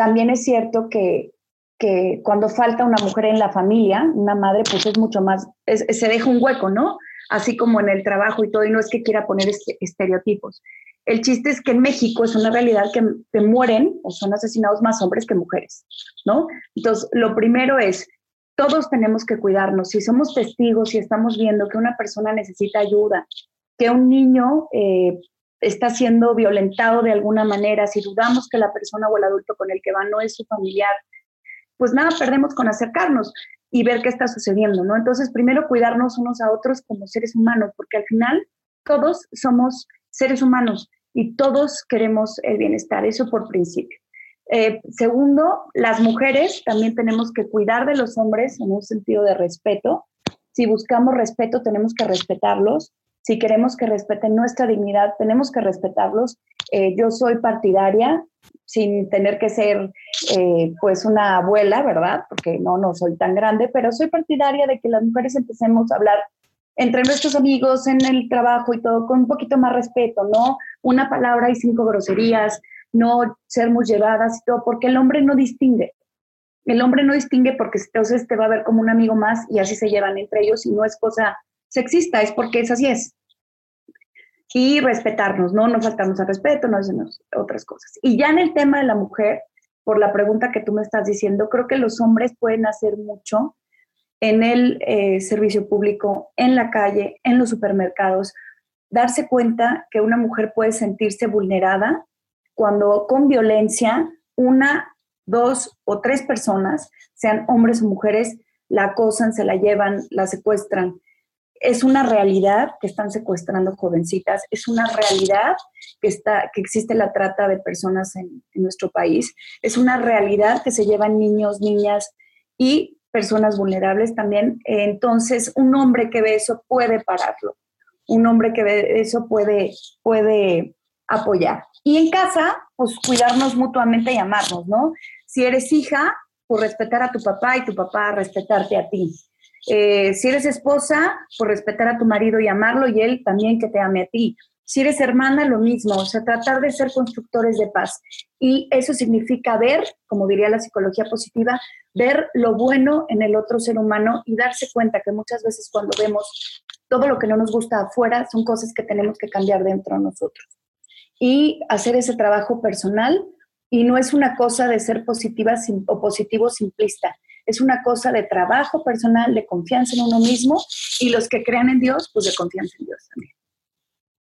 también es cierto que, que cuando falta una mujer en la familia, una madre, pues es mucho más, se deja un hueco, ¿no? Así como en el trabajo y todo, y no es que quiera poner estereotipos. El chiste es que en México es una realidad que, que mueren o son asesinados más hombres que mujeres, ¿no? Entonces, lo primero es, todos tenemos que cuidarnos. Si somos testigos y estamos viendo que una persona necesita ayuda, que un niño eh, está siendo violentado de alguna manera, si dudamos que la persona o el adulto con el que va no es su familiar, pues nada, perdemos con acercarnos y ver qué está sucediendo, ¿no? Entonces, primero cuidarnos unos a otros como seres humanos, porque al final todos somos seres humanos y todos queremos el bienestar, eso por principio. Eh, segundo, las mujeres también tenemos que cuidar de los hombres en un sentido de respeto. Si buscamos respeto, tenemos que respetarlos si queremos que respeten nuestra dignidad, tenemos que respetarlos. Eh, yo soy partidaria, sin tener que ser eh, pues una abuela, ¿verdad? Porque no, no soy tan grande, pero soy partidaria de que las mujeres empecemos a hablar entre nuestros amigos, en el trabajo y todo, con un poquito más respeto, ¿no? Una palabra y cinco groserías, no ser muy llevadas y todo, porque el hombre no distingue. El hombre no distingue porque entonces te va a ver como un amigo más y así se llevan entre ellos y no es cosa sexista, es porque es así es. Y respetarnos, ¿no? No faltarnos al respeto, no decirnos otras cosas. Y ya en el tema de la mujer, por la pregunta que tú me estás diciendo, creo que los hombres pueden hacer mucho en el eh, servicio público, en la calle, en los supermercados, darse cuenta que una mujer puede sentirse vulnerada cuando con violencia una, dos o tres personas, sean hombres o mujeres, la acosan, se la llevan, la secuestran es una realidad que están secuestrando jovencitas, es una realidad que, está, que existe la trata de personas en, nuestro país, es una realidad que se llevan niños, niñas y personas vulnerables también. Entonces, un hombre que ve eso puede pararlo, un hombre que ve eso puede, puede apoyar. Y en casa, pues cuidarnos mutuamente y amarnos, ¿no? Si eres hija, pues respetar a tu papá y tu papá respetarte a ti. Eh, si eres esposa, por respetar a tu marido y amarlo y él también que te ame a ti. Si eres hermana, lo mismo, o sea, tratar de ser constructores de paz. Y eso significa ver, como diría la psicología positiva, ver lo bueno en el otro ser humano y darse cuenta que muchas veces cuando vemos todo lo que no nos gusta afuera son cosas que tenemos que cambiar dentro de nosotros. Y hacer ese trabajo personal y no es una cosa de ser positiva o positivo simplista es una cosa de trabajo personal, de confianza en uno mismo y los que crean en Dios, pues de confianza en Dios también.